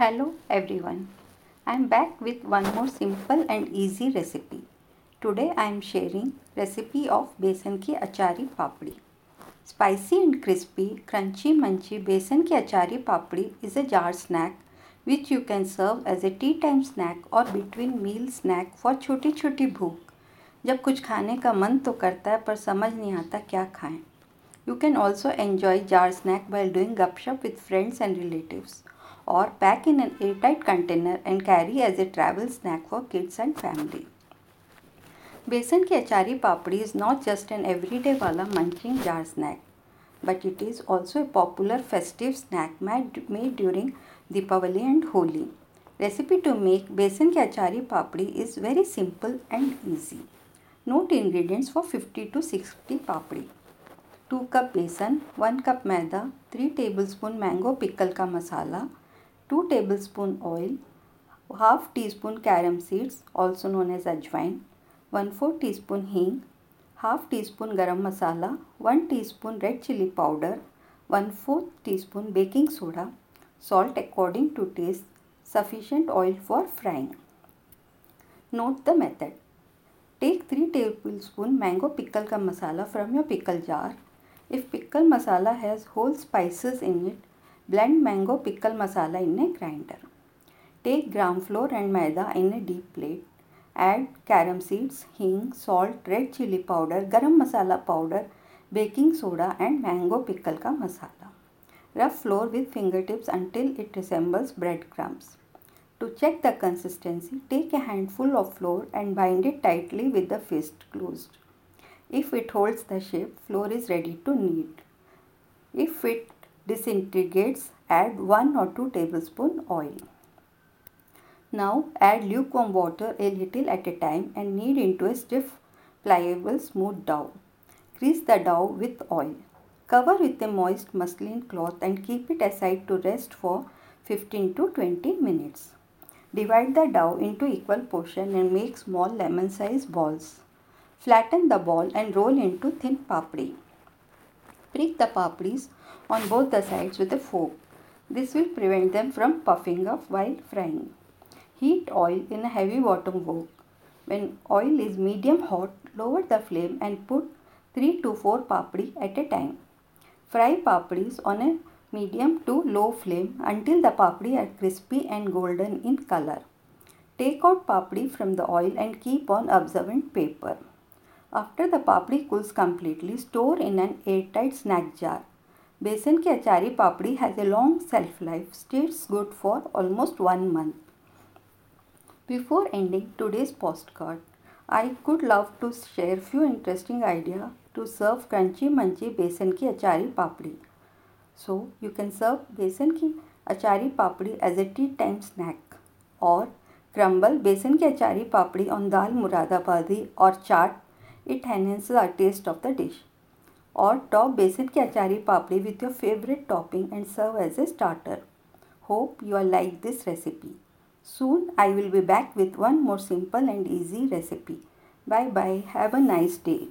Hello everyone I am back with one more simple and easy recipe today I am sharing recipe of besan की achari papdi spicy and crispy crunchy munchy besan की achari papdi is a jar snack which you can serve as a tea time snack और between meal snack for छोटी छोटी भूख। जब कुछ खाने का मन तो करता है, पर समझ नहीं आता क्या खाएँ। You can also enjoy jar snack by doing गपशप with friends and relatives or pack in an airtight container and carry as a travel snack for kids and family. बेसन की अचारी पापड़ी is not just an everyday wala munching jar snack, but it is also a popular festive snack made, made during Deepavali and Holi. Recipe to make besan ki achari papdi is very simple and easy. Note ingredients for 50 to 60 papdi. 2 cup besan, 1 cup maida, 3 tablespoon mango pickle ka masala, 2 tablespoon oil, half teaspoon carom seeds also known as ajwain, 1 4 teaspoon hing, half teaspoon garam masala, 1 teaspoon red chili powder, 1 4 teaspoon baking soda, salt according to taste, sufficient oil for frying. Note the method. Take 3 tablespoon mango pickle ka masala from your pickle jar. If pickle masala has whole spices in it, Blend mango pickle masala in a grinder. Take gram flour and maida in a deep plate. Add carom seeds, hing, salt, red chili powder, garam masala powder, baking soda and mango pickle ka masala. Rub flour with fingertips until it resembles breadcrumbs. To check the consistency, take a handful of flour and bind it tightly with the fist closed. If it holds the shape, flour is ready to knead. If it disintegrates, add 1 or 2 tablespoon oil. Now add lukewarm water a little at a time and knead into a stiff, pliable, smooth dough. Grease the dough with oil. Cover with a moist muslin cloth and keep it aside to rest for 15 to 20 minutes. Divide the dough into equal portion and make small lemon-sized balls. Flatten the ball and roll into thin papdi. Prick the papdis on both the sides with a fork. This will prevent them from puffing up while frying. Heat oil in a heavy bottom wok. When oil is medium hot, lower the flame and put 3 to 4 papdi at a time. Fry papdis on a medium to low flame until the papdi are crispy and golden in color. Take out papdi from the oil and keep on absorbent paper. After the papdi cools completely, store in an airtight snack jar. Besan ki achari papdi has a long shelf life, stays good for almost one month. Before ending today's postcard, I could love to share few interesting idea to serve crunchy munchy besan ki achari papdi. So you can serve besan ki achari papdi as a tea time snack or crumble besan ki achari papdi on dal muradabadi or chaat it enhances the taste of the dish. Or top besan ki achari with your favorite topping and serve as a starter. Hope you are like this recipe. Soon I will be back with one more simple and easy recipe. Bye bye. Have a nice day.